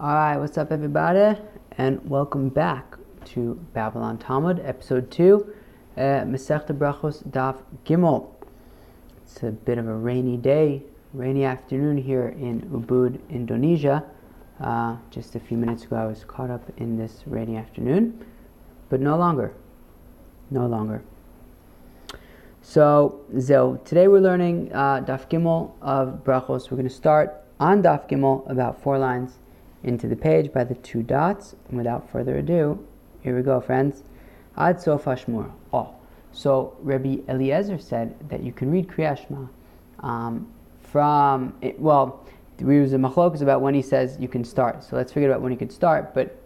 All right, what's up, everybody? And welcome back to Babylon Talmud, episode 2, uh, Masechta Brachos Daf Gimel. It's a bit of a rainy day, rainy afternoon here in Ubud, Indonesia. Uh, just a few minutes ago, I was caught up in this rainy afternoon, but no longer. No longer. So, so today we're learning uh, Daf Gimel of Brachos. We're going to start on Daf Gimel about four lines into the page by the two dots. And without further ado, here we go, friends. Ad Sof Hashmur. Oh, so Rabbi Eliezer said that you can read Kriyashma um, from, it, well, we was a machlokas about when he says you can start. So let's figure out when you can start. But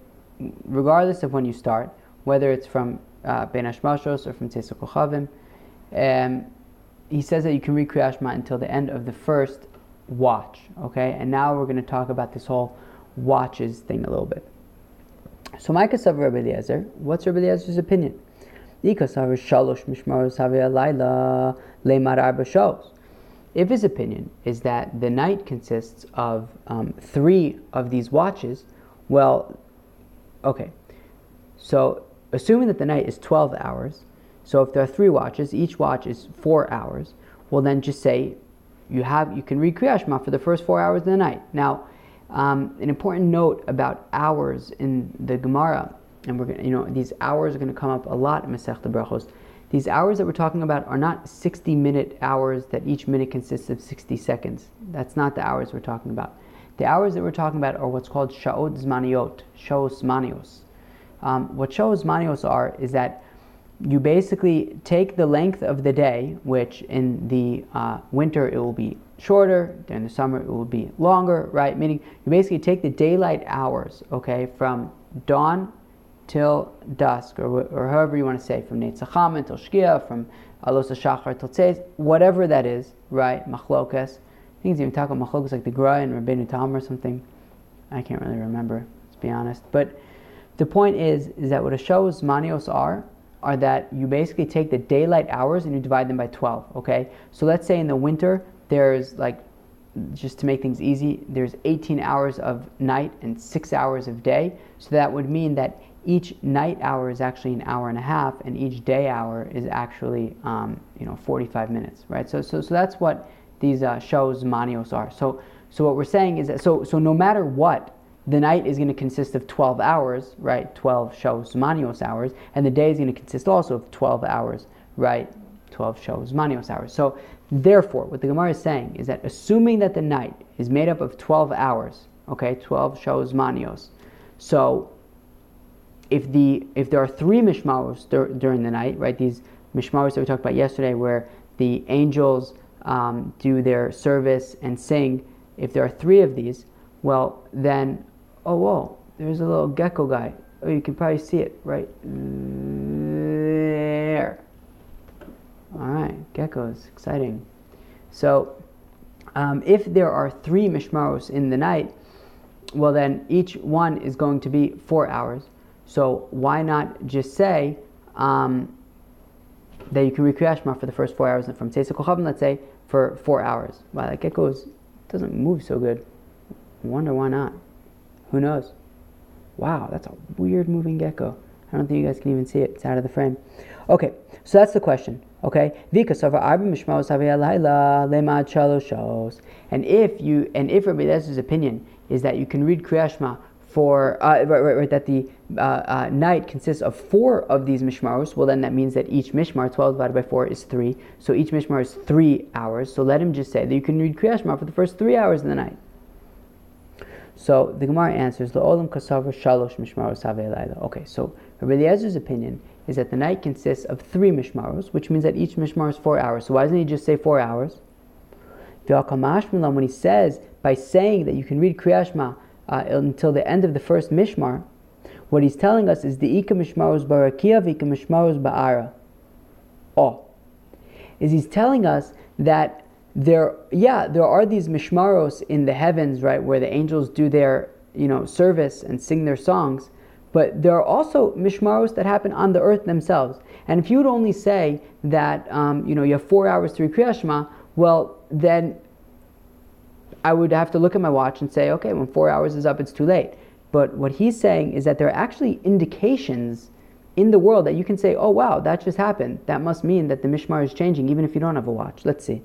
regardless of when you start, whether it's from uh, Ben Hashmashos or from Tzesuk Kochavim, um, he says that you can read Kriyashma until the end of the first watch. Okay, and now we're going to talk about this whole watches thing a little bit. So, of Rabbi Eliezer, what's Rabbi Eliezer's opinion? If his opinion is that the night consists of um, three of these watches, well, okay. So, assuming that the night is 12 hours, so if there are three watches, each watch is four hours. Well, then just say you have you can read Kriyashma for the first four hours of the night. Now, um, an important note about hours in the Gemara, and we're gonna, you know these hours are going to come up a lot in Masechta Brachos. These hours that we're talking about are not 60 minute hours that each minute consists of 60 seconds. That's not the hours we're talking about. The hours that we're talking about are what's called Sha'ot Zmaniot, Shos Manios. Um, what Shos Manios are is that you basically take the length of the day, which in the uh, winter it will be shorter, during the summer it will be longer, right? Meaning you basically take the daylight hours, okay, from dawn till dusk, or, or however you want to say, from Netzacham until Shkia, from Alos Shachar till Tzez, whatever that is, right? Machlokas. I think it's even talking about machlokas like the Gra and Rabbeinu Tam or something. I can't really remember, let's be honest. But the point is, is that what a show's manios are, are that you basically take the daylight hours and you divide them by 12, okay? So let's say in the winter, there's like, just to make things easy, there's 18 hours of night and 6 hours of day. So that would mean that each night hour is actually an hour and a half, and each day hour is actually, um, you know, 45 minutes, right? So, so, so that's what these uh, shows manios are. So, so what we're saying is that, so, so no matter what, the night is going to consist of 12 hours, right? 12 shows manios hours, and the day is going to consist also of 12 hours, right? 12 shows manios hours. So, therefore, what the Gemara is saying is that assuming that the night is made up of 12 hours, okay, 12 shows manios, so if the if there are three mishmaros dur- during the night, right? These mishmaros that we talked about yesterday, where the angels um, do their service and sing, if there are three of these, well, then oh whoa, there's a little gecko guy. Oh, you can probably see it right there. All right, geckos, exciting. So, um, if there are three mishmaros in the night, well, then each one is going to be four hours. So why not just say um, that you can read Kriyashma for the first four hours, and from Tzesuk Kochavim, let's say, for four hours. Wow, that gecko doesn't move so good. Wonder why not. Who knows? Wow, that's a weird moving gecko. I don't think you guys can even see it. It's out of the frame. Okay, so that's the question. Okay, and if you and if Rabbi Eliezer opinion is that you can read Kriyashma for uh, right, right, right, that the uh, uh, night consists of four of these mishmaros, well then that means that each mishmar, 12 divided by 4, is 3. So each mishmar is 3 hours. So let him just say that you can read Kriyashma for the first 3 hours of the night. So the Gemara answers, La'olam kasavar shalosh mishmaros Okay, so Rabbi Eliezer's opinion is that the night consists of three mishmaros, which means that each mishmar is four hours. So why doesn't he just say four hours? When he says, by saying that you can read Kriyashma uh, until the end of the first mishmar, what he's telling us is the Ika Mishmaros Barakia Vika Mishmaros Ba'ara. Oh. Is he's telling us that there yeah there are these mishmaros in the heavens right where the angels do their you know service and sing their songs but there are also mishmaros that happen on the earth themselves and if you would only say that um, you know you have four hours to read Kriyashma, well then I would have to look at my watch and say, okay, when four hours is up, it's too late. But what he's saying is that there are actually indications in the world that you can say, oh wow, that just happened. That must mean that the Mishmar is changing even if you don't have a watch. Let's see.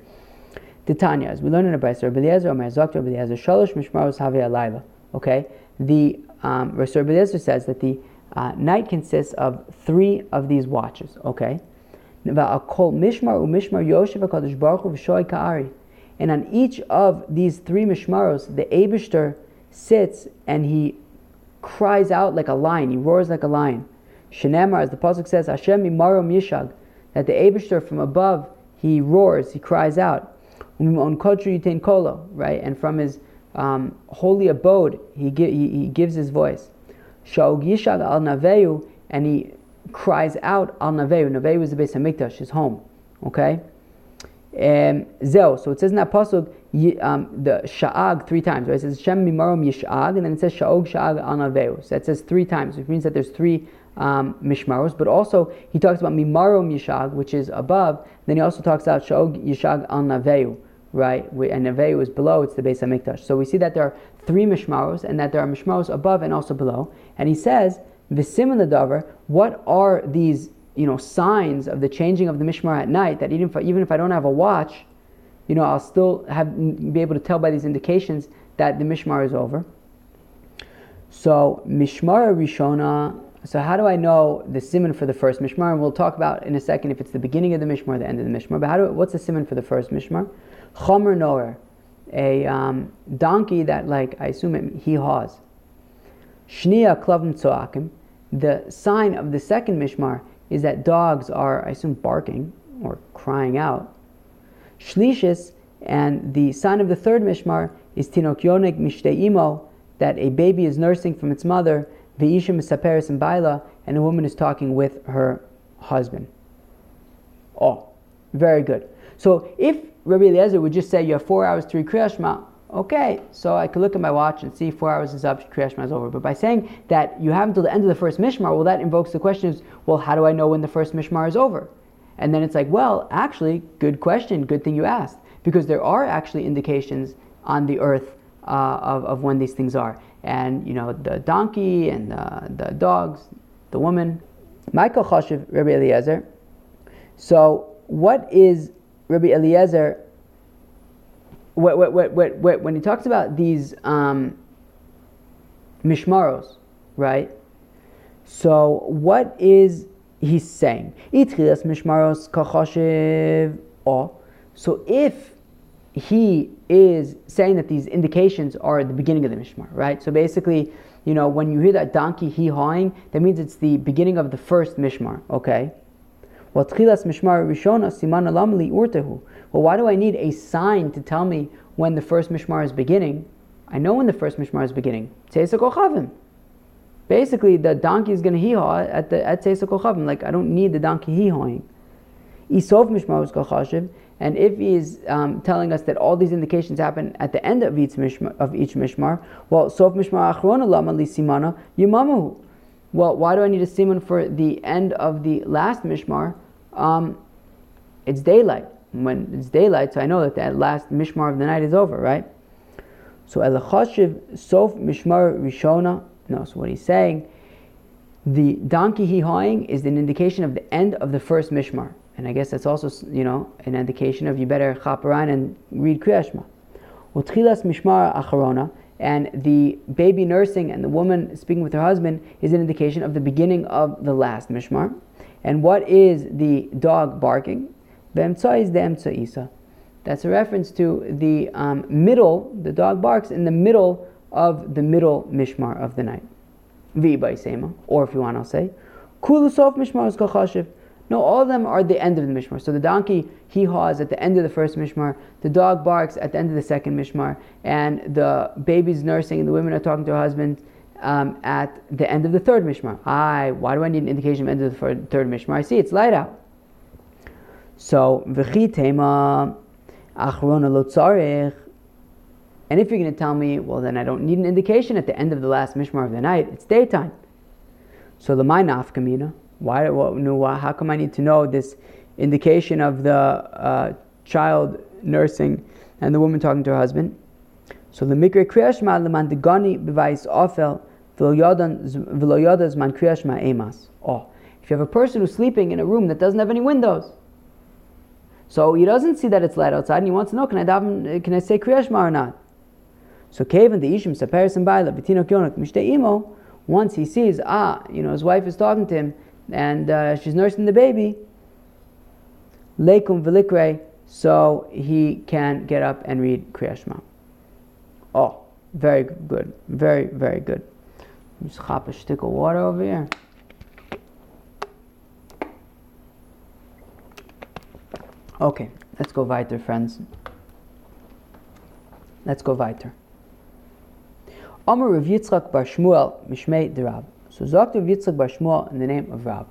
Titania, as we learn in the Brisa, Rabbi Eliezer, Omer Zokta, Rabbi Eliezer, Shalosh Mishmaros Alayla. Okay? The, um, Rabbi Eliezer says that the uh, night consists of three of these watches. Okay? And on each of these three Mishmaros, the Abishter sits and he cries out like a lion, he roars like a lion. Shenemar, as the Pasuk says, Hashem Mimarom Yishag, that the Abishter from above, he roars, he cries out. Right? And from his um, holy abode, he, he, he gives his voice. Shaog Yishag al Naveu, and he cries out al Naveu. Naveu is the base of Hamikdash, his home. Okay? Um, Zeo. So it says in that pasuk um, the sha'ag three times. Right? It says Shem mimarom yish'ag, and then it says sha'og sha'ag al naveu. So that says three times, which means that there's three um, mishmaros. But also he talks about mimarom yishag, which is above. Then he also talks about sha'og yishag al naveu right? And Neveu is below, it's the Beis Hamikdash. So we see that there are three Mishmaros and that there are Mishmaros above and also below. And he says, Visim the Davar, what are these you know, signs of the changing of the Mishmar at night that even if, even if I don't have a watch, you know, I'll still have be able to tell by these indications that the Mishmar is over. So Mishmar Rishona. So how do I know the simon for the first Mishmar? And we'll talk about in a second if it's the beginning of the Mishmar or the end of the Mishmar. But how do, what's the simon for the first Mishmar? Chomer Noer, a um, donkey that, like, I assume it, he haws. Shnia Klavim Tzoakim, the sign of the second Mishmar is that dogs are, I assume, barking or crying out. Shlishis, and the sign of the third Mishmar is Tinokyonik Mishte Imo, that a baby is nursing from its mother, Veisha Misaperis and Baila, and a woman is talking with her husband. Oh, very good. So if Rabbi Eliezer would just say you have four hours to read Kriyash Shema. Okay, so I could look at my watch and see four hours is up, Kriyash Shema is over. But by saying that you have until the end of the first Mishmar, well, that invokes the question is, well, how do I know when the first Mishmar is over? And then it's like, well, actually, good question, good thing you asked, because there are actually indications on the earth uh, of, of when these things are. And, you know, the donkey and the, the dogs, the woman. Michael Chashiv, Rabbi Eliezer. So, what is Rabbi Eliezer, what, what, what, what, when he talks about these um, mishmaros, right? So what is he saying? Itchilas mishmaros kachoshev o. So if he is saying that these indications are the beginning of the mishmar, right? So basically, you know, when you hear that donkey he hawing, that means it's the beginning of the first mishmar, okay? Well, why do I need a sign to tell me when the first mishmar is beginning? I know when the first mishmar is beginning. Basically, the donkey is going to hee-haw at the at Kochavim. Like I don't need the donkey hee-hawing. Isov mishmar is kochashiv, and if he is um, telling us that all these indications happen at the end of each mishmar, of each mishmar, well, sof mishmar achrona lama li simana yimamahu. Well, why do I need a simon for the end of the last mishmar? Um, it's daylight. When it's daylight, so I know that the last mishmar of the night is over, right? So elachashiv sof mishmar rishona. No, so what he's saying, the donkey he hawing is an indication of the end of the first mishmar, and I guess that's also you know an indication of you better chaparan and read kriyashma. Utchilas mishmar acharona, and the baby nursing and the woman speaking with her husband is an indication of the beginning of the last mishmar. And what is the dog barking? Is the isa. That's a reference to the um, middle, the dog barks in the middle of the middle mishmar of the night. sema, or if you want, I'll say, Kulusof mishmar is. No, all of them are the end of the mishmar. So the donkey he haws at the end of the first mishmar, the dog barks at the end of the second mishmar, and the baby's nursing and the women are talking to her husband um, at the end of the third Mishmar. I, why do I need an indication of the end of the third Mishmar? I see it's light out. So, v'chi tema achrona lo And if you're going to tell me, well, then I don't need an indication at the end of the last Mishmar of the night. It's daytime. So the my nafkamina. Why? Well, how come I need to know this indication of the uh, child nursing and the woman talking to her husband? So the mikra kriyashma leman degani b'vayis ofel v'lo man kriyashma emas. Oh, if you have a person who's sleeping in a room that doesn't have any windows, so he doesn't see that it's light outside, and he wants to know, can I daven, can I say kriyashma or not? So Kevin the Ishim Saperis and Baila Betino Kyonak Mishte Imo, once he sees, ah, you know, his wife is talking to him and uh, she's nursing the baby, Leikum Velikre, so he can get up and read Kriyashma. Oh, very good. Very, very good. Just hop a stick of water over here. Okay, let's go weiter, friends. Let's go weiter. Omer Rav Yitzchak Bar Shmuel Mishmei de Rab. So sagt er Rav Yitzchak Bar Shmuel in the name of Rab.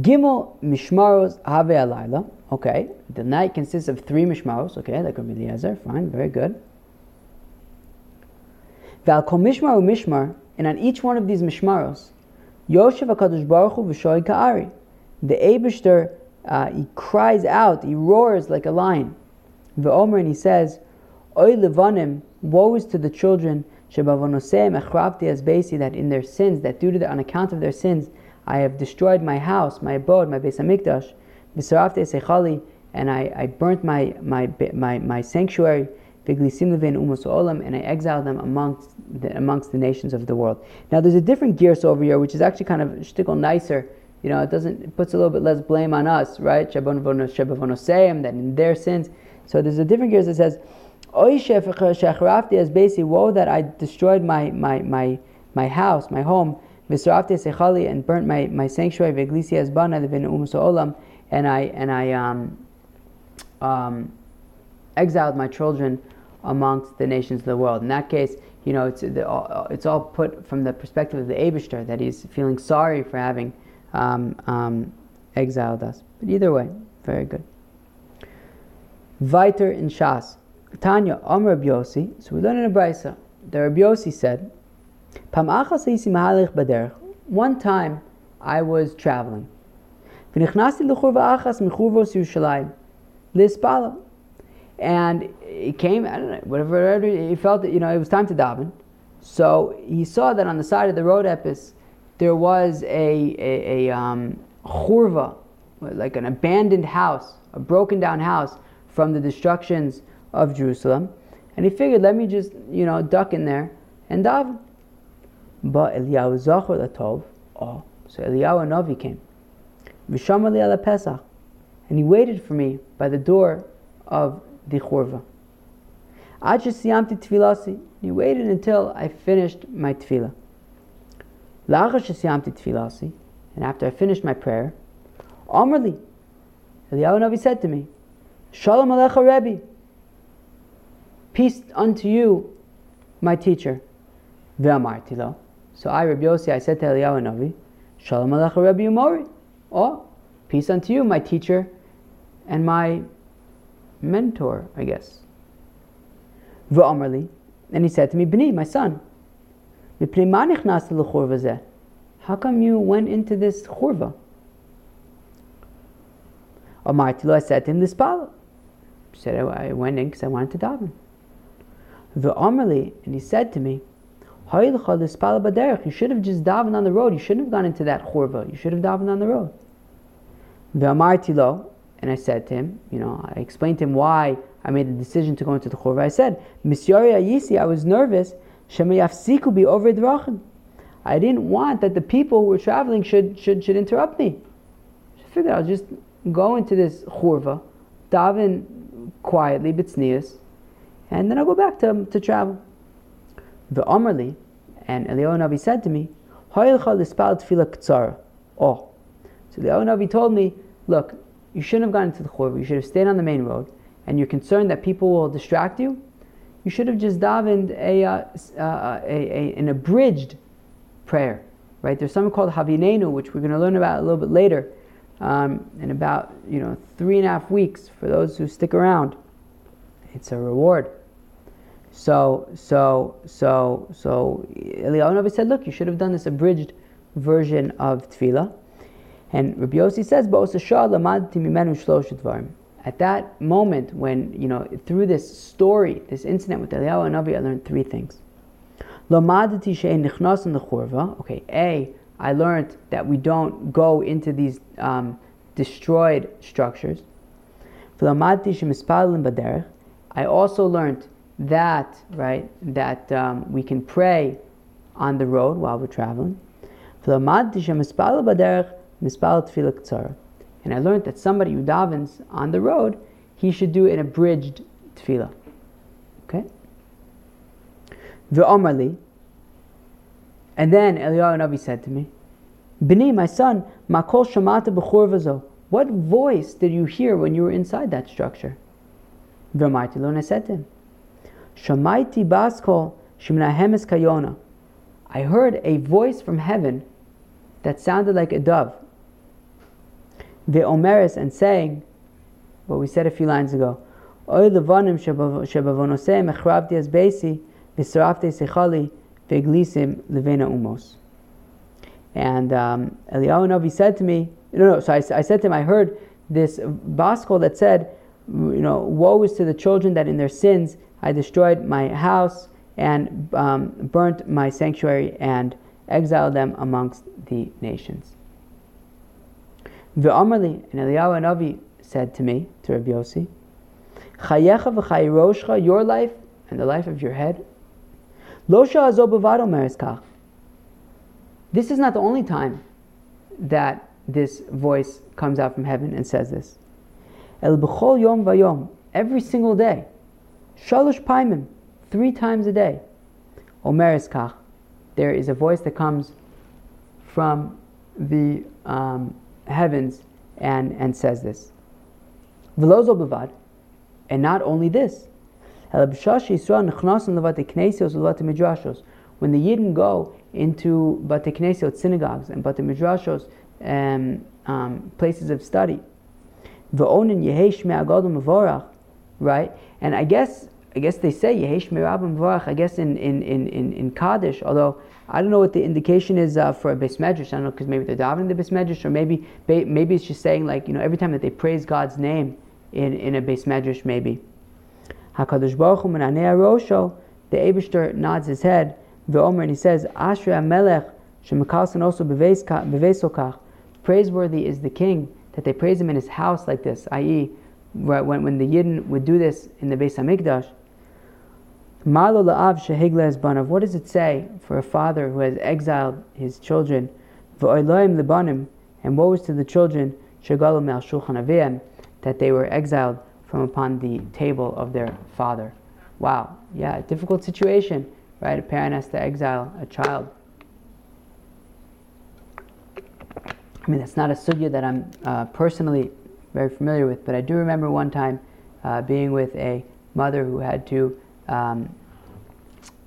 Gimel Mishmaros Have Alayla. Okay, the night consists of three Mishmaros. Okay, like Rabbi Eliezer. Fine, very good. Val Mishmar Mishmar, and on each one of these Mishmaros, Yoshev HaKadosh Baruch Hu V'shoy Ka'ari. The Abishter, uh, he cries out, he roars like a lion. V'omer, and he says, Oy Levanim, woe is to the children that in their sins, that due to the, on account of their sins, I have destroyed my house, my abode, my Beis Hamikdash, and I, I burnt my, my, my, my sanctuary, and I exiled them amongst the, amongst the nations of the world. Now there's a different girsa over here, which is actually kind of shtickle nicer. You know, it doesn't it puts a little bit less blame on us, right? That in their sins. So there's a different girsa that says as basically, woe that I destroyed my, my, my, my house, my home, and burnt my, my sanctuary, and I, and I um, um, exiled my children amongst the nations of the world. In that case, you know, it's, the, it's all put from the perspective of the Abishter, that he's feeling sorry for having um, um, exiled us. But either way, very good. Weiter in Shas. Tanya, Rabbi Yossi, so we learn in a brisa. The Rabbi Yossi said, achas One time I was traveling. And he came, I don't know, whatever, he felt that, you know, it was time to daven. So he saw that on the side of the road epis, there was a, a, a um, churva, like an abandoned house, a broken down house from the destructions of Jerusalem, and he figured, let me just, you know, duck in there and daven. But Eliyahu Zachor Latov, oh, so Eliyahu Navi came. Visham Pesach, and he waited for me by the door of the Chorva. Siyamti Tfilasi, he waited until I finished my tefillah. And after I finished my prayer, Amrli, Eliyahu Navi said to me, Shalom Alecha Rebbe, Peace unto you, my teacher. Ve'amarti So I, Rabbi Yossi, I said to Eliyahu Navi, Shalom alecha Rabbi Yomori. Oh, peace unto you, my teacher and my mentor, I guess. Ve'amarli. And he said to me, Bini, my son, how come you went into this churva? I said to him, this He said, oh, I went in because I wanted to daven. V'amarli, and he said to me, you should have just davened on the road. You shouldn't have gone into that churva. You should have davened on the road. V'amarti lo, and I said to him, you know, I explained to him why I made the decision to go into the churva. I said, Misyari Ayisi, I was nervous. Shemayafsiku be over drachin. I didn't want that the people who were traveling should should, should interrupt me. I figured I'll just go into this churva, daven quietly, bitsnius, and then I'll go back to, um, to travel. The Amarli, and Eliyahu Navi said to me, Oh. So the Navi told me, look, you shouldn't have gone into the churva, you should have stayed on the main road, and you're concerned that people will distract you, you should have just davened a, uh, uh, a, a, an abridged prayer. Right? There's something called Havinenu, which we're going to learn about a little bit later, um, in about you know three and a half weeks for those who stick around. It's a reward. So, so, so, so Eliyahu said, look, you should have done this abridged version of Tefillah. And Rabbi Yossi says, at that moment when, you know, through this story, this incident with Eliyahu and Navi, I learned three things. Okay, A, I learned that we don't go into these um, destroyed structures. I also learned that, right, that um, we can pray on the road while we're traveling. And I learned that somebody who davens on the road, he should do an abridged tefillah. Okay? V'omarli, and then Eliyahu Navi said to me, Bini, my son, makol shamata b'chur What voice did you hear when you were inside that structure? V'amarti lo, and I said to baskol shemnahemes kayona. I heard a voice from heaven that sounded like a dove. The Omeris and saying, what we said a few lines ago, Oy as levena umos. And um, Eliyahu Navi said to me, no, no, so I, I said to him, I heard this baskol that said, you know, woe is to the children that in their sins I destroyed my house and um, burnt my sanctuary and exiled them amongst the nations. V'amarli, and Eliyahu Navi said to me, to Rabbi Yossi, Chayecha v'chayiroshcha, your life and the life of your head. Losha azobavado meriskach. This is not the only time that this voice comes out from heaven and says this. El b'chol yom vayom, every single day. Shalosh paimim, three times a day. Kach, there is a voice that comes from the um, heavens and, and says this. Velozo bavad, and not only this. When the Yidden go into Bate Knesiot, synagogues, and Bate Midrashos, um, um, places of study, right? And I guess I guess they say Yehesh Mirabim Vorach, I guess in, in, in, in, in Kaddish, although I don't know what the indication is uh, for a Beis Medrash. I don't know because maybe they're davening the Beis Medrash, or maybe maybe it's just saying like you know every time that they praise God's name in, in a Beis Medrash, maybe. Hakadosh Baruch Hu Rosho, the Eibushter nods his head, Ve'omer, and he says, Ashrei Amelech Shemakalsan also bevesokach. Praiseworthy is the king that they praise him in his house like this, i.e., when, when the Yidden would do this in the Beis Hamikdash, Malo la'av shehigla banav. What does it say for a father who has exiled his children? V'oiloim lebanim, and woe is to the children shegalu me'al shulchan aviyam, that they were exiled from upon the table of their father. Wow, yeah, difficult situation, right? A parent has to exile a child. I mean, that's not a sugya that I'm uh, personally very familiar with, but I do remember one time uh, being with a mother who had to um,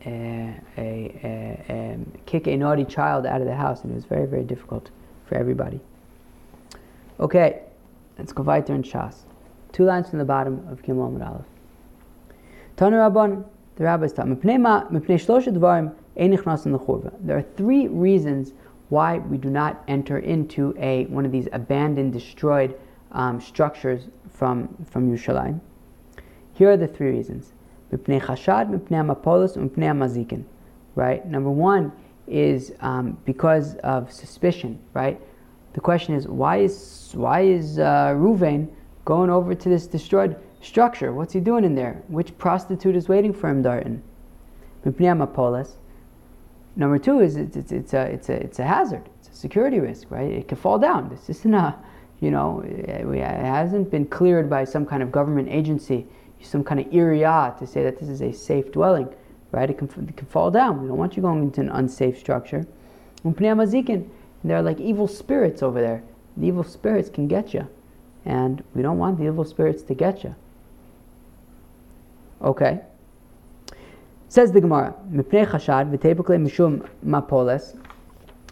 a, a, a, kick a naughty child out of the house, and it was very, very difficult for everybody. Okay, let's go weiter in Shas. Two lines from the bottom of Gimel Amud Aleph. Tanu Rabban, the rabbis taught, There are three reasons why we do not enter into a one of these abandoned, destroyed um, structures from from Yerushalayim. Here are the three reasons. Mipnei chashad, mipnei amapolis, mipnei amazikin. Right? Number one is um, because of suspicion. Right? The question is why is why is uh, Ruvain going over to this destroyed structure? What's he doing in there? Which prostitute is waiting for him, Darton? Mipnei amapolis. Number two is it's, it's, it's, a, it's, a, it's a hazard. It's a security risk, right? It could fall down. This isn't a, you know, it hasn't been cleared by some kind of government agency some kind of area to say that this is a safe dwelling, right? It can, it can fall down. We don't want you going into an unsafe structure. There are like evil spirits over there. The evil spirits can get you, and we don't want the evil spirits to get you. Okay. Says the Gemara,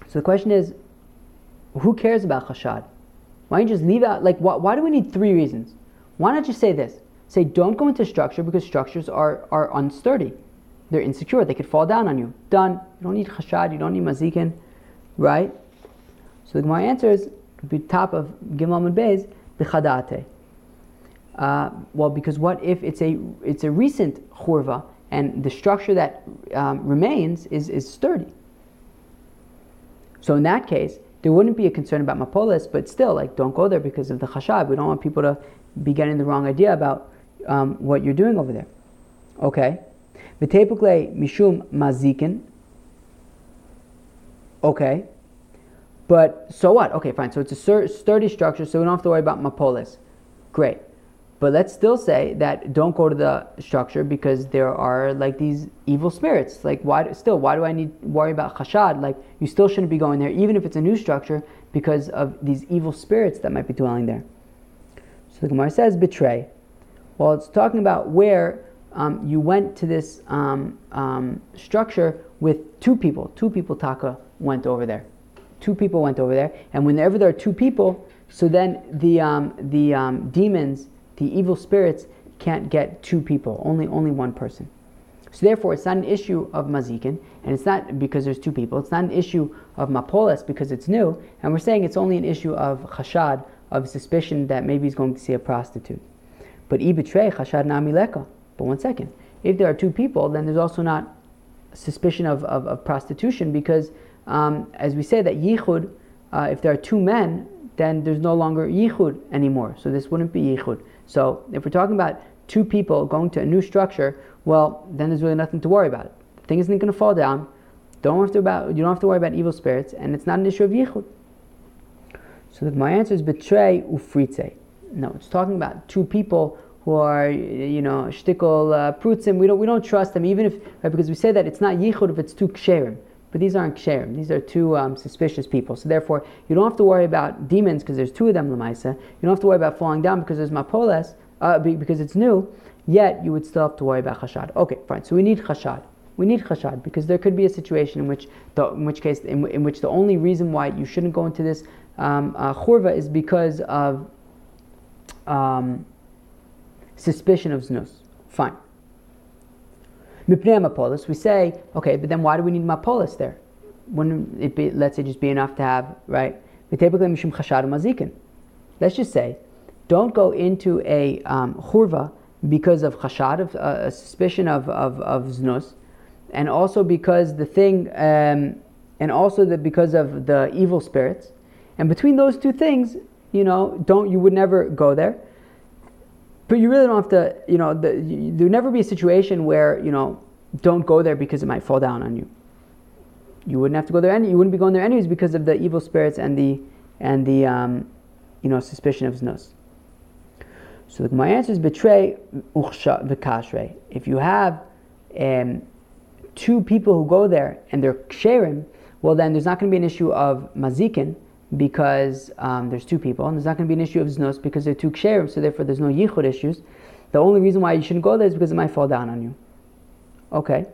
So the question is, who cares about chashad? Why don't you just leave out, like, why, why do we need three reasons? Why not just say this? Say, don't go into structure because structures are, are unsturdy. They're insecure. They could fall down on you. Done. You don't need chashad. You don't need mazikin. Right? So the Gemara answers, be top of Gimel and Beis. Uh, well, because what if it's a it's a recent churva and the structure that um, remains is, is sturdy? So in that case, there wouldn't be a concern about mapolis, but still, like, don't go there because of the chashad. We don't want people to be getting the wrong idea about um, what you're doing over there. Okay. V'tepukle mishum mazikin. Okay. But so what? Okay, fine. So it's a sturdy structure, so we don't have to worry about mapolis. Great. But let's still say that don't go to the structure because there are like these evil spirits. Like why still why do I need worry about chashad? Like you still shouldn't be going there even if it's a new structure because of these evil spirits that might be dwelling there. So the Gemara says betray. Well, it's talking about where um, you went to this um, um, structure with two people. Two people taka went over there. Two people went over there, and whenever there are two people, so then the um, the um, demons the evil spirits can't get two people, only only one person. So therefore, it's not an issue of mazikin, and it's not because there's two people. It's not an issue of mapoles because it's new, and we're saying it's only an issue of chashad, of suspicion that maybe he's going to see a prostitute. But ibetray chashad namileka. But one second, if there are two people, then there's also not suspicion of, of, of prostitution because, um, as we say that yichud, uh, if there are two men, then there's no longer yichud anymore. So this wouldn't be yichud. So if we're talking about two people going to a new structure, well, then there's really nothing to worry about. The thing isn't going to fall down. Don't have to about, you don't have to worry about evil spirits, and it's not an issue of yichud. So my answer is betray ufritze. No, it's talking about two people who are, you know, shtickle uh, prutzim. We don't, we don't trust them, even if, right, because we say that it's not yichud if it's two ksherim. But these aren't ksherim. These are two um, suspicious people. So therefore, you don't have to worry about demons because there's two of them, lemaisa. You don't have to worry about falling down because there's mapoles, uh, because it's new. Yet you would still have to worry about chashad. Okay, fine. So we need chashad. We need chashad because there could be a situation in which, the, in which case, in, in which the only reason why you shouldn't go into this um, uh, is because of um, suspicion of znus. Fine. Mipnei mapolis, we say, okay, but then why do we need mapolis there? Wouldn't it be, let's say, just be enough to have, right? Let's just say, don't go into a um, churva because of chashad, of uh, a suspicion of, of, of znus, and also because the thing, um, and also the, because of the evil spirits. And between those two things, you know, don't you would never go there. But you really don't have to, you know, the, you, there would never be a situation where, you know, don't go there because it might fall down on you. You wouldn't have to go there any. You wouldn't be going there anyways because of the evil spirits and the and the um, you know suspicion of znus. So my answer is betray uchsha v'kashre. If you have um, two people who go there and they're ksherim, well then there's not going to be an issue of mazikin because um, there's two people, and there's not going to be an issue of znos because they're two ksherim, so therefore there's no yichud issues. The only reason why you shouldn't go there is because it might fall down on you. Okay.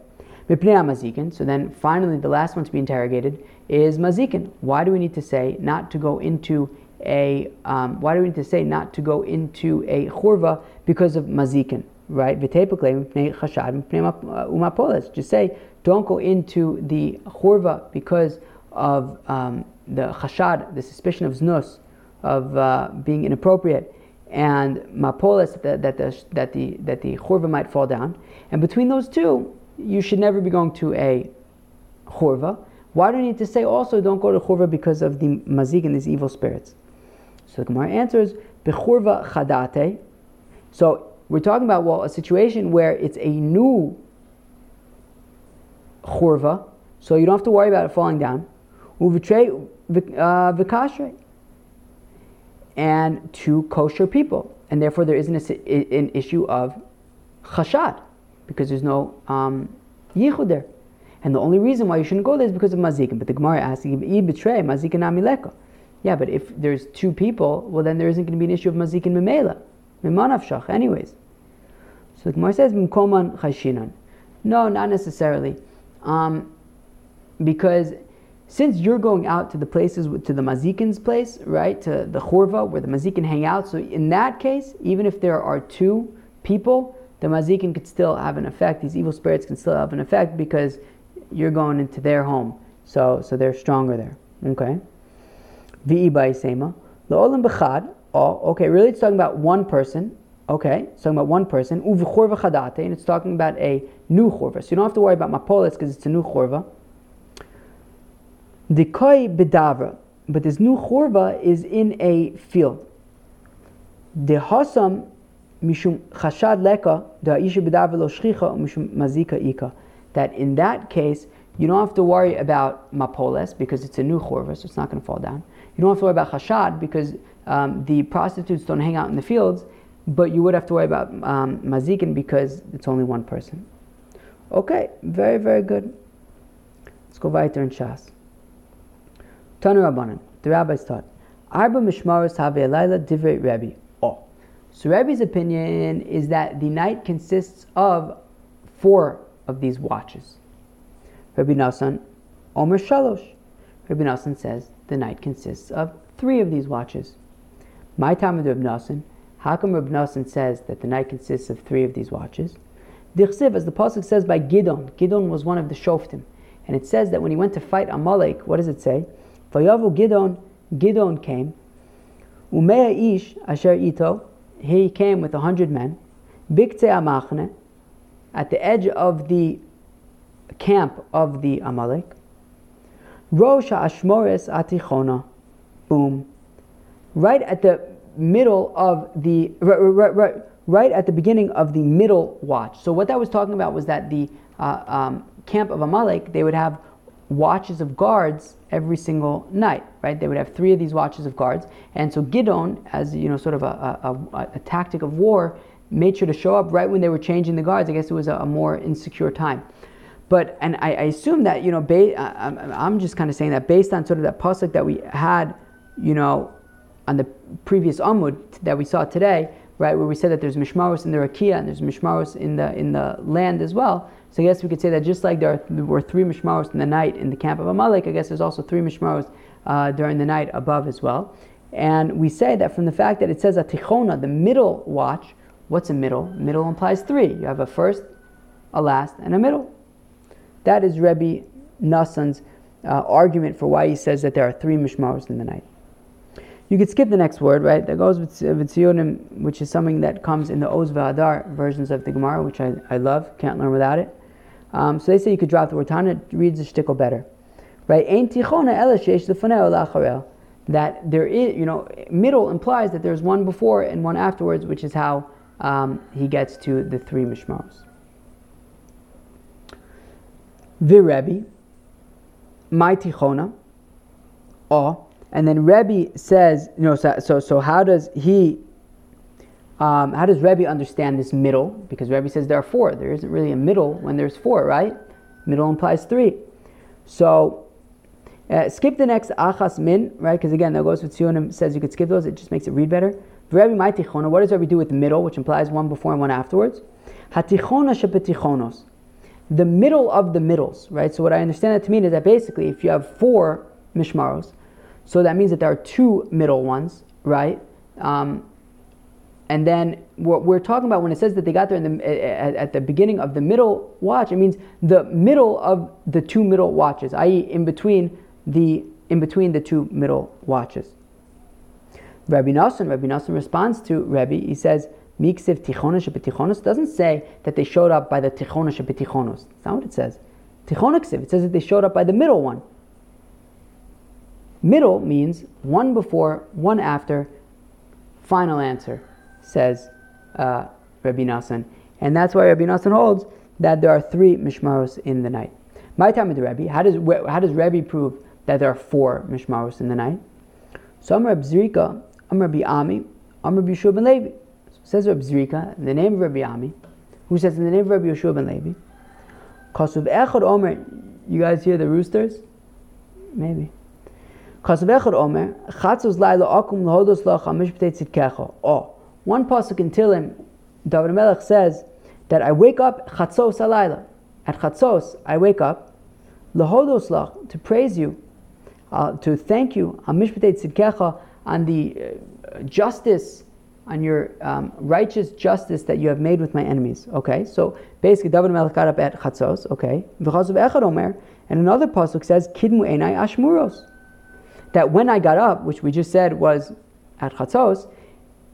So then finally the last one to be interrogated is mazikin. Why do we need to say not to go into a um, why do we need to say not to go into a churva because of mazikin? Right? Just say don't go into the churva because of um, the chashad, the suspicion of znus, of uh, being inappropriate, and mapolis that, that the that the that the churva might fall down. And between those two, you should never be going to a churva. Why do you need to say also don't go to churva because of the mazik and these evil spirits? So the Gemara answers bechurva chadate. So we're talking about well a situation where it's a new churva, so you don't have to worry about it falling down. Uvitray vikashrei. Uh, and two kosher people. And therefore there isn't a, an issue of chashad, because there's no um, yichud there. And the only reason why you shouldn't go there is because of mazikin. But the Gemara asks, if betray mazikin amileka. Yeah, but if there's two people, well then there isn't going to be an issue of mazikin memela. Mimanavshach, anyways. So the Gemara says, Mimkoman chashinan. No, not necessarily. Um, because since you're going out to the places, to the mazikin's place, right, to the churva where the mazikin hang out, so in that case, even if there are two people, the mazikin could still have an effect. These evil spirits can still have an effect because you're going into their home. So, so they're stronger there. Okay. Vi'i sema. La'olam b'chad. Oh, okay, really it's talking about one person. Okay, it's talking about one person. Uv'chorva chadate, and it's talking about a new chorva. So you don't have to worry about mapolis because it's a new chorva. Dekoi bedavra, but this new chorva is in a field. The hasam mishum chashad leka da isha bedavra lo shchicha mishum mazika ika. That in that case you don't have to worry about mapoles because it's a new chorva, so it's not going to fall down. You don't have to worry about chashad because um, the prostitutes don't hang out in the fields, but you would have to worry about um, mazikin because it's only one person. Okay, very, very good. Let's go weiter in Shas. Tanu Rabbanan, the rabbis taught, Arba Mishmaros Have Laila Divrei Rebbe. Oh. So Rebbe's opinion is that the night consists of four of these watches. Rabbi Nassan, Omer Shalosh. Rabbi Nassan says the night consists of three of these watches. My time of Rabbi Nassan, how come Rabbi Nassan says that the night consists of three of these watches? Dichsiv, as the Pasuk says by Gidon, Gidon was one of the Shoftim. And it says that when he went to fight Amalek, what does it say? Vayavu Gidon, Gidon came. Umea ish asher ito, he came with a hundred men. Bikte amachne, at the edge of the camp of the Amalek. Rosh Ashmores Atichona. Boom. Right at the middle of the right, right, right, right, at the beginning of the middle watch. So what that was talking about was that the uh, um, camp of Amalek they would have watches of guards every single night. Right? They would have three of these watches of guards, and so Gidon, as you know, sort of a, a, a, a tactic of war, made sure to show up right when they were changing the guards. I guess it was a, more insecure time. But and I, I assume that you know, ba- I'm, I'm just kind of saying that based on sort of that pasuk that we had, you know, on the previous Amud that we saw today, right, where we said that there's mishmaros in the rakia and there's mishmaros in the in the land as well. So I guess we could say that just like there, are, there were three mishmaros in the night in the camp of Amalek, I guess there's also three mishmaros uh, during the night above as well. And we say that from the fact that it says a tichona, the middle watch. What's a middle? Middle implies three. You have a first, a last, and a middle. That is Rebbe Nassan's uh, argument for why he says that there are three mishmaros in the night. You could skip the next word, right? That goes with Tzionim, which is something that comes in the Oz V'Adar versions of the Gemara, which I, I love, can't learn without it. Um, so they say you could drop the word Tana, it reads the shtickle better. Right? Ein tichona ela sheish lefaneo That there is, you know, middle implies that there's one before and one afterwards, which is how um, he gets to the three mishmaros. The Rebbe, my tichona, or and then Rebbe says, you know, so, so, so how does he, um, how does Rebbe understand this middle? Because Rebbe says there are four. There isn't really a middle when there's four, right? Middle implies three. So uh, skip the next achas min, right? Because again, that goes with Tzionim says you could skip those. It just makes it read better. Rebbe my tichona. What does Rebbe do with the middle, which implies one before and one afterwards? Hatichona shepetichonos. The middle of the middles, right? So what I understand that to mean is that basically, if you have four mishmaros, so that means that there are two middle ones, right? Um, and then what we're talking about when it says that they got there the, at, at, the beginning of the middle watch, it means the middle of the two middle watches, i.e., in between the in between the two middle watches. Rabbi Nassan, Rabbi Nassan responds to Rabbi. He says, "Miksiv tichonos shebetichonos." Doesn't say that they showed up by the tichonos shebetichonos. That's not what it says. Tichonoksiv. It says that they showed up by the middle one. Middle means one before, one after, final answer, says uh, Rabbi Nassan. And that's why Rabbi Nassan holds that there are three mishmaros in the night. My time with Rebbe, how does, how does Rebbe prove that there are four mishmaros in the night? So I'm Rabbi Zrika, Rabbi Ami, I'm Rabbi Yeshua ben Levi. So says Rabbi Zrika, in the name of Rabbi Ami, who says in the name of Rabbi Yeshua ben Levi, Kosuv Echad Omer, you guys hear the roosters? Maybe. Omer, Chatzos Laila Akum Lahodos Lach Tzidkecha. Oh, one pasuk in Tilim, David Melech says that I wake up Chatzos Alayla. At Chatzos, I wake up Lahodos Lach to praise you, uh, to thank you on Tzidkecha on the uh, justice, on your um, righteous justice that you have made with my enemies. Okay, so basically David Melech got up at Chatzos. Okay, V'chazav Echad Omer, and another pasuk says Kidmu Enai Ashmuros that when I got up, which we just said was at Chatzos,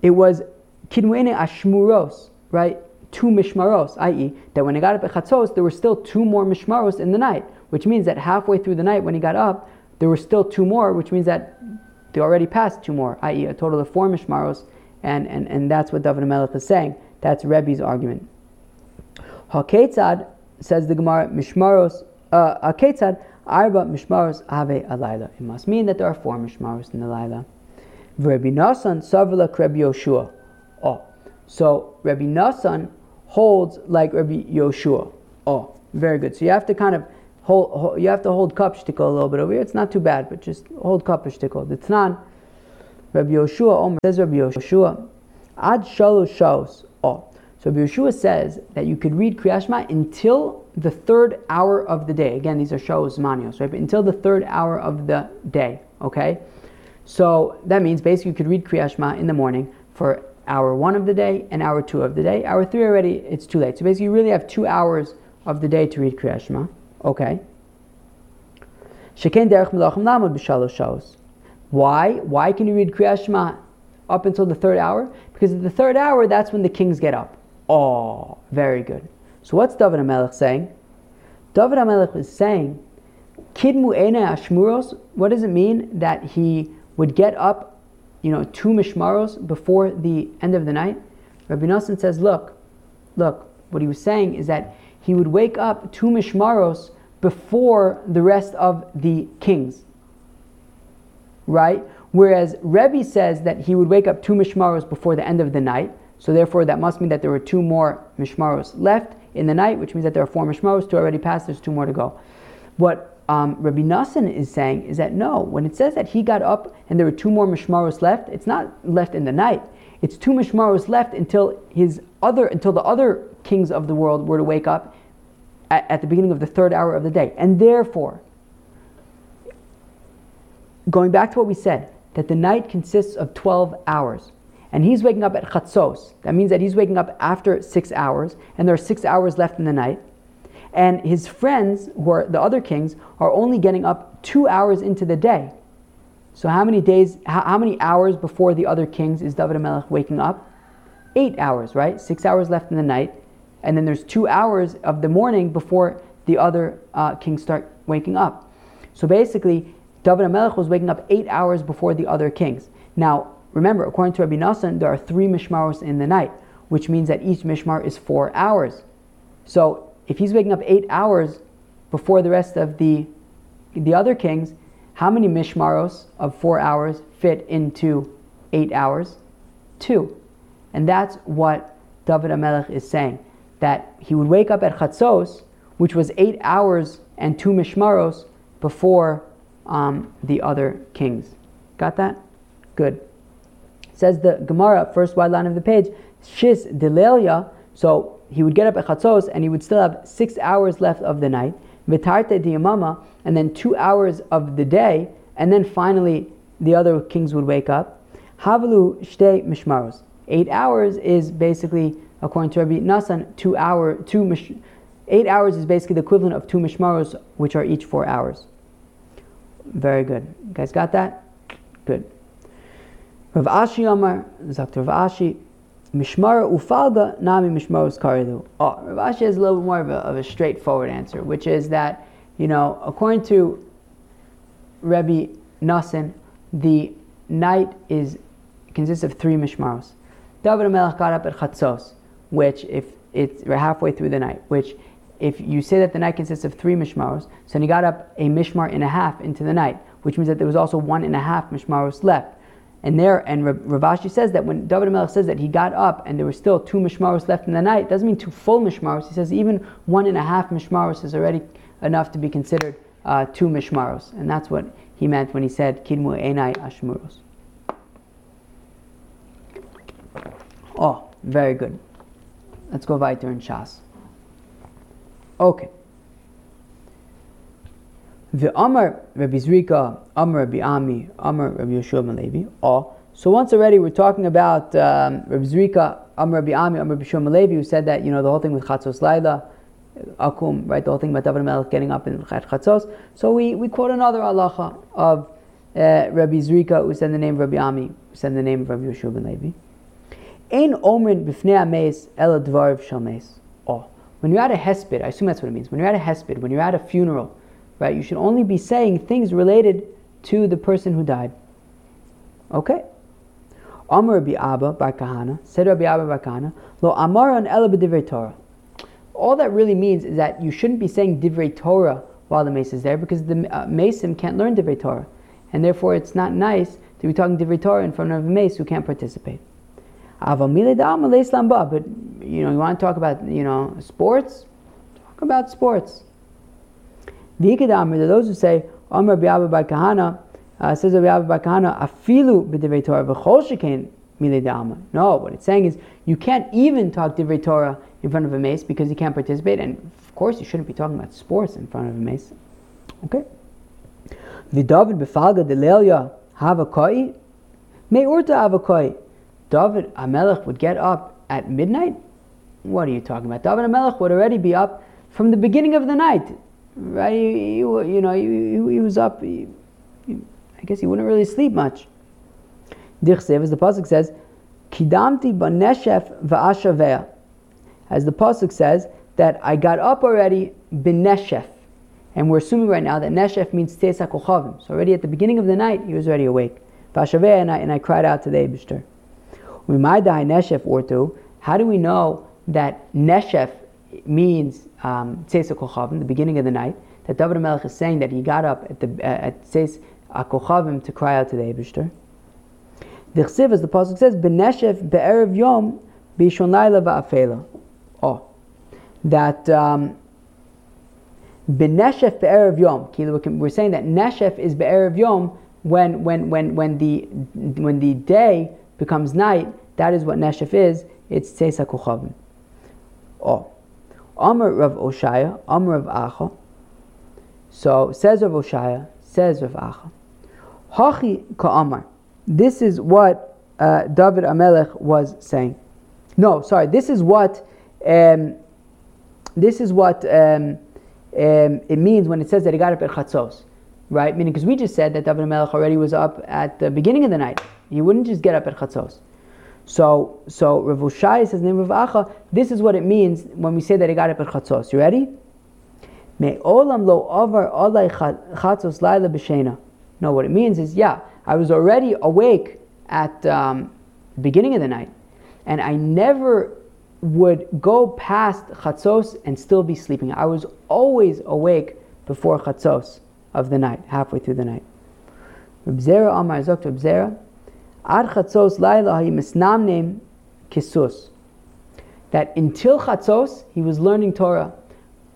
it was kidmuene ashmuros, right? Two mishmaros, i.e., that when he got up at chatzos, there were still two more mishmaros in the night, which means that halfway through the night when he got up, there were still two more, which means that they already passed two more, i.e., a total of four mishmaros, and, and, and that's what David Melech is saying. That's Rebbe's argument. Haketzad says the Gemara, mishmaros, uh, Haketzad, arba mishmaros ave alayla. It must mean that there are four mishmaros in the layla. Rabbi Nasan savila Yoshua. Oh, so Rabbi Nasan holds like Rabbi Yoshua. Oh, very good. So you have to kind of hold, hold you have to hold cup shtickle a little bit over here. It's not too bad, but just hold cup shtickle. The Tnan, Rabbi Yoshua, oh, Omer says Rabbi Yoshua, ad shalosh shaos. Oh, so Rabbi Yoshua says that you could read Kriyashma until the third hour of the day. Again, these are shaos manios, right? But until the third hour of the day. Okay. So that means basically you could read Kriyashma in the morning for hour one of the day and hour two of the day. Hour three already, it's too late. So basically you really have two hours of the day to read Kriyashma. Okay. Why? Why can you read Kriyashma up until the third hour? Because at the third hour, that's when the kings get up. Oh, very good. So what's David HaMelech saying? David HaMelech is saying, Kidmu Ene Ashmuros, what does it mean that he would get up, you know, two mishmaros before the end of the night. Rabbi Nassan says, look, look, what he was saying is that he would wake up two mishmaros before the rest of the kings. Right? Whereas Rebbe says that he would wake up two mishmaros before the end of the night. So therefore, that must mean that there were two more mishmaros left in the night, which means that there are four mishmaros. Two already passed. There's two more to go. What um, Rabbi Nassan is saying is that no, when it says that he got up and there were two more mishmaros left, it's not left in the night. It's two mishmaros left until his other until the other kings of the world were to wake up at, at the beginning of the third hour of the day. And therefore, going back to what we said, that the night consists of 12 hours. And he's waking up at chatzos. That means that he's waking up after six hours, and there are six hours left in the night and his friends, who are the other kings, are only getting up two hours into the day. So how many days, how, how many hours before the other kings is David Melech waking up? Eight hours, right? Six hours left in the night, and then there's two hours of the morning before the other uh, kings start waking up. So basically, David Melech was waking up eight hours before the other kings. Now, remember, according to Rabbi Nassan, there are three mishmaros in the night, which means that each mishmar is four hours. So if he's waking up eight hours before the rest of the the other kings, how many mishmaros of four hours fit into eight hours? Two. And that's what David Amelech is saying. That he would wake up at Chatzos, which was eight hours and two mishmaros before um, the other kings. Got that? Good. Says the Gemara, first wide line of the page, Shis Delelia. So he would get up at chatzos and he would still have six hours left of the night, vitarte diyamama, and then two hours of the day, and then finally the other kings would wake up. Havlu shte mishmaros. Eight hours is basically, according to Rabbi Nassan, two hour, two mish, eight hours is basically the equivalent of two mishmaros, which are each four hours. Very good. You guys got that? Good. Rav Ashi Amar, Zakter Rav Ashi, Mishmara ufalga nami mishmaros karilu. Oh, Rav Ashi has a little bit more of a, of a, straightforward answer, which is that, you know, according to Rebbe Nassan, the night is consists of three mishmaros. David Melech got up at chatzos, which if it's halfway through the night, which if you say that the night consists of three mishmaros, so he got up a mishmar and a half into the night, which means that there was also one and a half mishmaros left. And there, and Rav Ashi says that when David Melech says that he got up and there were still two mishmaros left in the night, doesn't mean two full mishmaros. He says even one and a half mishmaros is already enough to be considered uh, two mishmaros, and that's what he meant when he said kidmu enai ashmuros. Oh, very good. Let's go weiter in Shas. Okay. The Amar Rabbi Zrika, Amar Rabbi Ami, Amar Rabbi Yeshua Malevi. Oh, so once already we're talking about um, Rabbi Zrika, Amar Rabbi Ami, Amar Rabbi Yeshua Malevi, who said that you know the whole thing with Chatzos Laila, Akum, right? The whole thing about David Melech getting up in Chatzos. So we, we quote another halacha of uh, Rabbi Zrika, who said the name of Rabbi Ami, who said the name of Rabbi Yeshua ben Levi. Ein omrin b'fnei ameis ela dvarv shel meis. Oh, when you're at a hesped, I assume that's what it means. When you're at a hesped, when you're at a funeral, right, you should only be saying things related to the person who died. Okay. Amar Rabbi Abba Bar Kahana, said Rabbi Abba Bar Kahana, Lo B'divrei Torah. All that really means is that you shouldn't be saying Divrei Torah while the mace is there because the uh, mason can't learn Divrei Torah. And therefore it's not nice to be talking Divrei Torah in front of a mace who can't participate. But, you know, you want to talk about, you know, sports? Talk about sports. V'ikadamr, those who say, Amr Rabbi Abba Bar Kahana, uh, says Rabbi Abba Bar Kahana, afilu b'divrei Torah v'chol shekain milei da'ama. No, what it's saying is you can't even talk divrei Torah in front of a mace because you can't participate, and of course you shouldn't be talking about sports in front of a mace. Okay. V'david b'falga delelya havakoi me'urta havakoi. David Amelech would get up at midnight. What are you talking about? David Amelech would already be up from the beginning of the night, right? He, you know, he, he was up. He, I guess he wouldn't really sleep much. Dichsev, as the pasuk says, "Kidamti b'neshef va'ashaveh," as the pasuk says that I got up already b'neshef, and we're assuming right now that neshef means tesa kochavim. So already at the beginning of the night, he was already awake. Va'ashaveh, and I, and I cried out to the Eibushter. We might die neshef ortu. How do we know that neshef means um, tesa kochavim, the beginning of the night? That David Melech is saying that he got up at the uh, at Tses akochavim to cry out to the Eibushter. The chsiv, as the pasuk says, "Beneshef be'erev yom b'ishon laila va'afela." Oh, that um, beneshef be'erev yom. We're saying that neshef is be'erev yom when when when when the when the day becomes night. That is what neshef is. It's tzeis hakochavim. Oh, Amr Rav Oshaya, Amr Rav Acha. So says Rav Oshaya, says Rav Acha. Hachi ka'amar. This is what uh, David Amelech was saying. No, sorry. This is what um, this is what um, um, it means when it says that he got up at chatzos, right? Meaning, because we just said that David Amelech already was up at the beginning of the night. He wouldn't just get up at chatzos. So, so Rav Ushai says, name of Acha, this is what it means when we say that he got up at chatzos. You ready? Me olam lo over olay chatzos laila b'shena. No, what it means is, yeah, I was already awake at um, the beginning of the night, and I never would go past chatzos and still be sleeping. I was always awake before chatzos of the night, halfway through the night. Zera Amar Zok Zera, Ad laila misnamnem kisus. That until chatzos, he was learning Torah,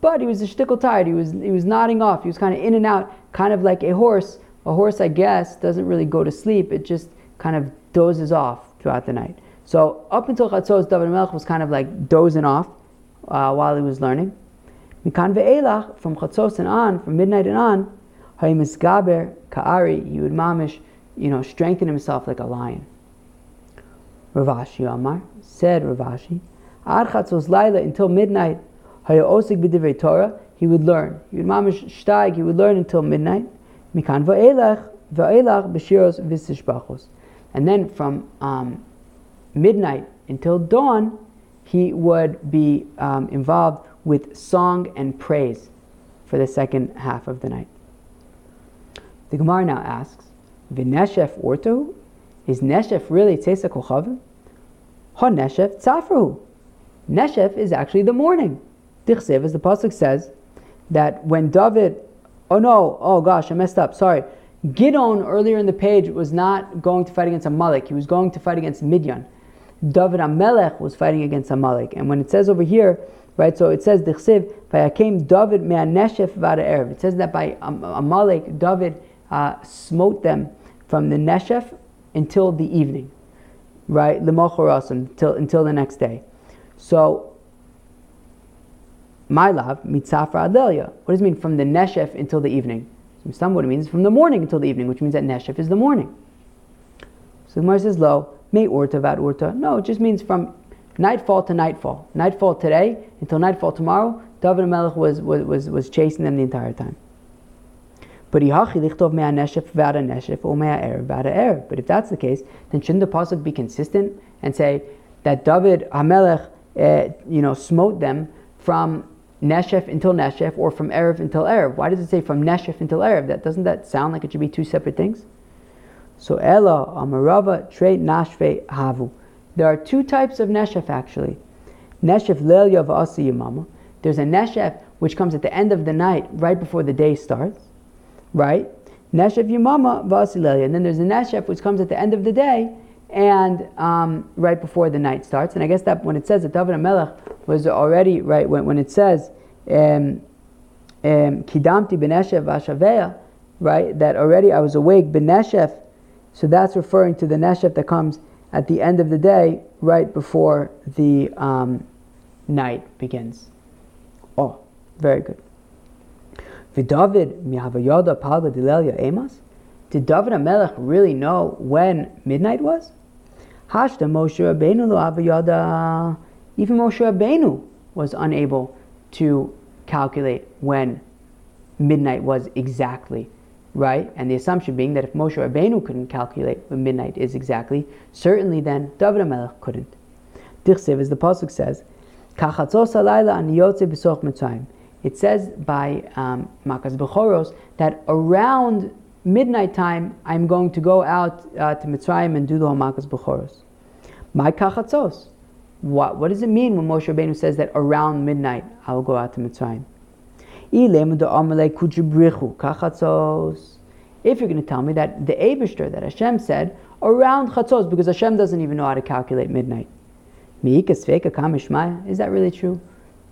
but he was a shtickle tired. He was he was nodding off. He was kind of in and out, kind of like a horse a horse, I guess, doesn't really go to sleep. It just kind of dozes off throughout the night. So up until Chatzos, David Melech was kind of like dozing off uh, while he was learning. Mikan ve'elach, from Chatzos and on, from midnight and on, Gaber ka'ari, he would mamish, you know, strengthen himself like a lion. Ravashi Amar, said Ravashi, Ad Laila, until midnight, Hayosik Torah, he would learn. He would mamish shtag, he would learn until midnight. Mikan va'elach, va'elach b'shiros v'sishbachos. And then from um, midnight until dawn, he would be um, involved with song and praise for the second half of the night. The Gemara now asks, V'neshef orto? Is neshef really tzesa kochavim? Ha neshef tzafru. Neshef is actually the morning. Dichsev, as the pasuk says, that when David Oh no, oh gosh, I messed up. Sorry. Gidon earlier in the page was not going to fight against Amalek. He was going to fight against Midian. David Amelech was fighting against Amalek. And when it says over here, right, so it says, Dichsiv, Vayakim David me'aneshef vada. It says that by Amalek, David uh, smote them from the Neshef until the evening, right? L'mochorasim, until, until the next day. So my love, mitzafra adelia. What does it mean from the neshef until the evening? Some it means from the morning until the evening, which means that neshef is the morning. So the Gemara says, lo, may urta vat urta. No, it just means from nightfall to nightfall. Nightfall today until nightfall tomorrow, David Melech was, was, was, was chasing them the entire time. But if that's the case, then shouldn't the pasuk be consistent and say that David Hamelech, uh, you know, smote them from Neshef until Neshef or from Erev until Erev. Why does it say from Neshef until Erev? That doesn't that sound like it should be two separate things? So Ella Amarava Tre Nashve Havu. There are two types of Neshef actually. Neshef Lelia V'asi Yamama. There's a Neshef which comes at the end of the night, right before the day starts, right? Neshef Yamama V'asi Lelia. And then there's a Neshef which comes at the end of the day and um, right before the night starts. And I guess that when it says that David Melech was already, right, when, when it says, um, um, Kidamti Beneshef Vashaveya, right, that already I was awake, Beneshef, so that's referring to the Neshef that comes at the end of the day, right before the um, night begins. Oh, very good. V'David mihavayoda? Did David Amelech really know when midnight was? Hashda Moshe Rabbeinu lo avayada. Uh, even Moshe Rabbeinu was unable to calculate when midnight was exactly right? And the assumption being that if Moshe Rabbeinu couldn't calculate when midnight is exactly, certainly then David HaMelech couldn't. Dichsev, as the pasuk says, It says by um, Makas Bechoros that around midnight time I'm going to go out uh, to Mitzrayim and do the Makas Bechoros. My kachatzos. What, what does it mean when Moshe Rabbeinu says that around midnight I will go out to Mitzrayim? If you're going to tell me that the Abishter, that Hashem said, around Chatzos, because Hashem doesn't even know how to calculate midnight. Is that really true?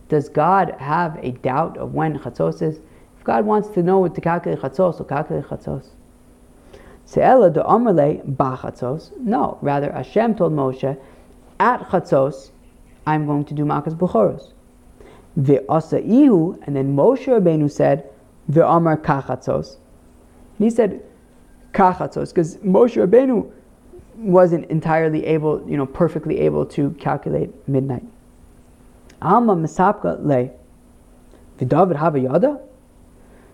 Does God have a doubt of when Chatzos is? If God wants to know to calculate Chatzos, he'll calculate Chatzos. Se'ela de Amalei ba Chatzos. No, rather Hashem told Moshe, at Chatzos, I'm going to do Makas Buchoros. Ve'asaihu, and then Moshe Rabbeinu said, Ve'amar kachatzos. And he said, kachatzos, because Moshe Rabbeinu wasn't entirely able, you know, perfectly able to calculate midnight. Alma misapka le. V'david hava yada.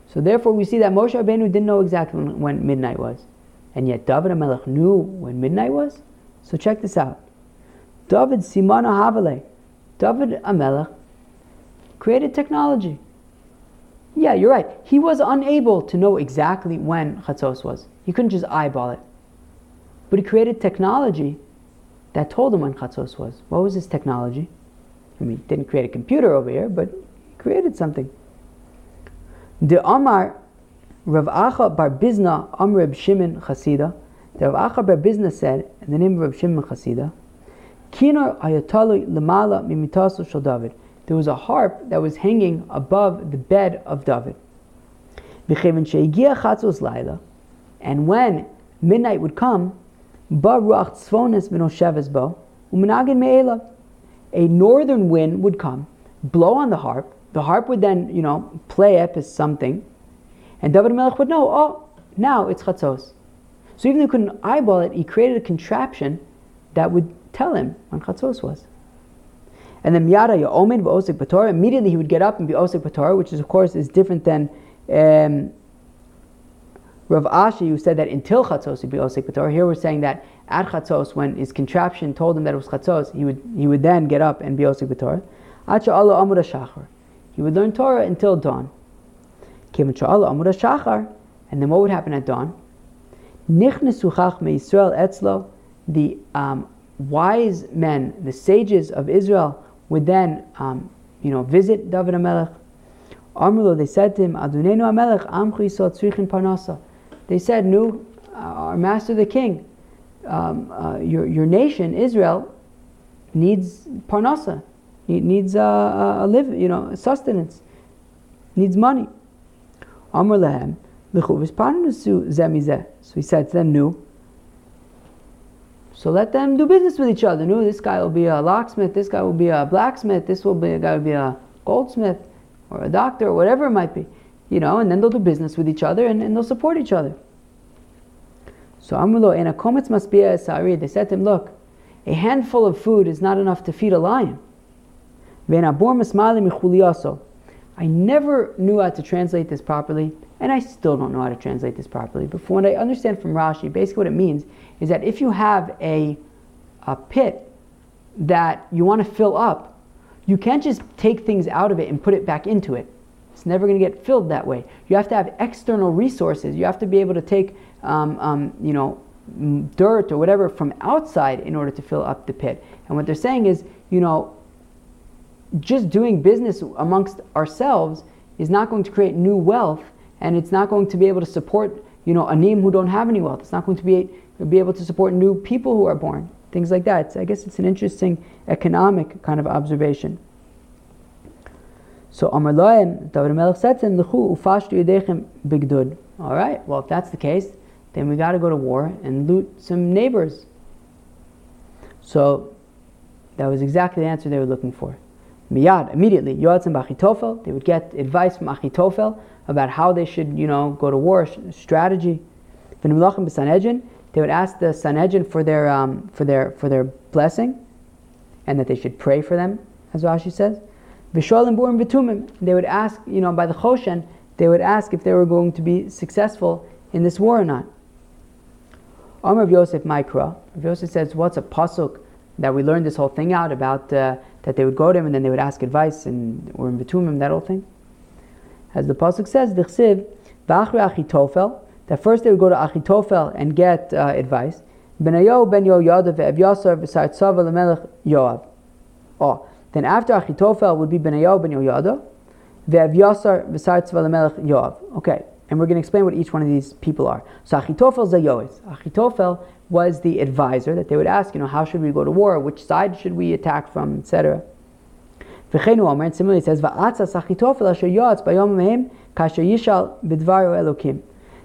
So therefore we see that Moshe Rabbeinu didn't know exactly when, when midnight was. And yet David HaMelech knew when midnight was. So check this out. David simana havale. David HaMelech created technology. Yeah, you're right. He was unable to know exactly when Chatzos was. He couldn't just eyeball it. But he created technology that told him when Chatzos was. What was his technology? I mean, didn't create a computer over here, but he created something. The Amar Rav Acha Bar Bizna Amr Shimon Chasida. The Rav Acha Bar Bizna said, in the name of Reb Shimon Chasida, Kinar ayatollah lemala mimitasu shel David there was a harp that was hanging above the bed of David. And when midnight would come, a northern wind would come, blow on the harp. The harp would then, you know, play up as something, and David Melech would know, oh, now it's chatzos. So even though he couldn't eyeball it, he created a contraption that would tell him when chatzos was. And then miyada ya'omin v'osik b'torah. Immediately he would get up and be osik b'torah, which is of course is different than um, Rav Ashi, who said that until chatzos he'd be osik b'torah. Here we're saying that at chatzos, when his contraption told him that it was chatzos, he would he would then get up and be osik b'torah. Acha Allah amud shachar. He would learn Torah until dawn. Allah amud shachar. And then what would happen at dawn? Nichnesu chachme Yisrael etzlo. The um, wise men, the sages of Israel, would then, um, you know, visit David HaMelech. Amrulo, they said to him, Adunenu HaMelech, Amchu Yisrael Tzrichin Parnasa. They said, Nu, uh, our master the king, um, uh, your, your nation, Israel, needs Parnasa, needs uh, a live, you know, sustenance, needs money. Amr lehem, So he said to them, Nu, so let them do business with each other. No, this guy will be a locksmith, this guy will be a blacksmith, this will be a guy will be a goldsmith or a doctor or whatever it might be. You know, and then they'll do business with each other and, and they'll support each other. So Amulo in a kometz maspia sari, they said to him, Look, a handful of food is not enough to feed a lion. I never knew how to translate this properly, and I still don't know how to translate this properly. But from what I understand from Rashi, basically what it means is that if you have a, a pit that you want to fill up, you can't just take things out of it and put it back into it. It's never going to get filled that way. You have to have external resources. You have to be able to take, um, um, you know, dirt or whatever from outside in order to fill up the pit. And what they're saying is, you know, just doing business amongst ourselves is not going to create new wealth, and it's not going to be able to support, you know, anim who don't have any wealth. It's not going to be be able to support new people who are born. Things like that. It's, I guess it's an interesting economic kind of observation. So Amar Loim, David Melech said to him. All right, well if that's the case, then we got to go to war and loot some neighbors. So that was exactly the answer they were looking for. Miyad, immediately, Yoatzim Achitofel, they would get advice from Achitofel about how they should, you know, go to war, strategy. They would ask the Sanhedrin for their, um, for, their, for their blessing and that they should pray for them, as Rashi says. Visholim Burim Vitumim, they would ask, you know, by the Choshen, they would ask if they were going to be successful in this war or not. Amr of Yosef Maikra, Yosef says, what's a pasuk that we learned this whole thing out about uh, that they would go to him and then they would ask advice and or in Vitumim, that whole thing? As the pasuk says, Dichsiv, V'achri Achitofel, that first they would go to Achitofel and get uh, advice. Benayo ben Yoyada ve'ev Yasar v'sar tzava lemelech Yoav. Oh, then after Achitofel would be Benayo ben Yoyada ve'ev Yasar v'sar tzava lemelech Yoav. Okay, and we're going to explain what each one of these people are. So Achitofel Zayois. Achitofel was the advisor that they would ask, you know, how should we go to war? Which side should we attack from, etc. V'chenu Omer, and similarly it says, Va'atzas Achitofel asher yotz bayom mehem kasher yishal elokim.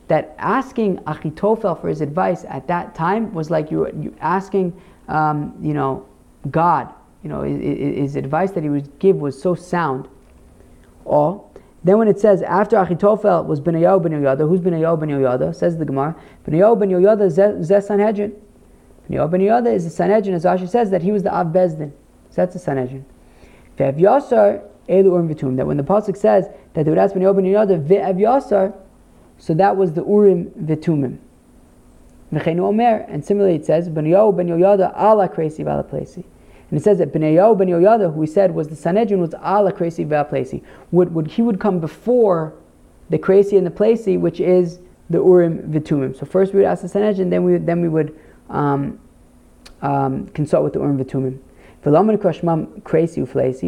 That asking Achitofel for his advice at that time was like you, you asking, um, you know, God. You know, his advice that he would give was so sound. Or then when it says after Achitofel was Benayahu ben Yoyada, who's Benayahu ben Yoyada? Says the Gemara. Benayahu ben Yoyada is Zeh Sanhedrin. Benayahu ben Yoyada is the Sanhedrin, as Rashi says that he was the Av Bezdin. So that's the Sanhedrin. Ve'ev Yasar Elu Urim Vitum. That when the pasuk says that they would ask Benayahu ben Yoyada Ve'ev Yasar, so that was the Urim Vitumim. V'cheinu Omer, and similarly it says Benayahu ben Yoyada ala Kresi v'ala Plesi. And it says that Benayahu ben Yoyada, who we said was the Sanhedrin, was ala Kresi Plesi. Would, would, he would come before the Kresi and the Plesi, which is the Urim Vitumim. So first we would ask the Sanhedrin, then we, then we would um, um, consult with the Urim Vitumim.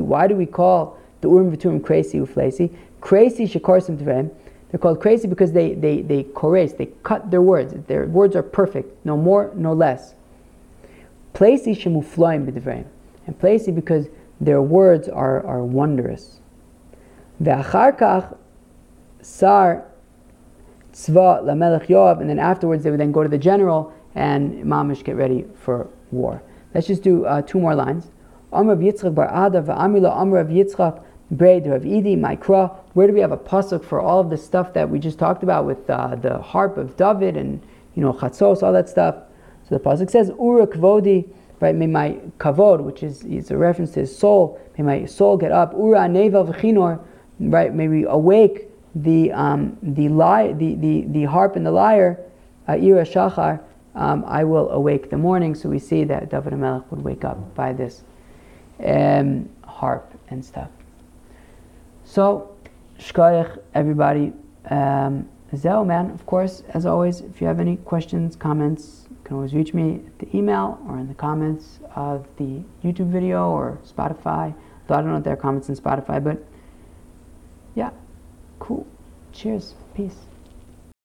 Why do we call the Urim Vitumim Kresi Uflesi? Kresi Shekorsim Tvem. They're called crazy because they, they, they chorase, they cut their words. Their words are perfect, no more, no less. Placey shemufloim b'divreim. And placey because their words are, are wondrous. Ve'achar kach sar tzva lamelech Yoav, and then afterwards they would then go to the general and mamish get ready for war. Let's just do uh, two more lines. Amr Yitzchak bar Ada va'amila Amr of Yitzchak Braid of Idi Mikra. Where do we have a pasuk for all of the stuff that we just talked about with uh, the harp of David and you know chatzos, all that stuff? So the pasuk says, "Ura kvodi," right? May my kavod, which is, is a reference to his soul. May my soul get up. Ura neva v'chinor, right? May we awake the um, the, ly- the, the the harp and the lyre. Uh, ira shachar. Um, I will awake the morning. So we see that David Melech would wake up by this um, harp and stuff. So, shkoyach, everybody. Um, man, of course, as always, if you have any questions, comments, you can always reach me at the email or in the comments of the YouTube video or Spotify. Though I don't know if there are comments in Spotify, but yeah, cool. Cheers. Peace.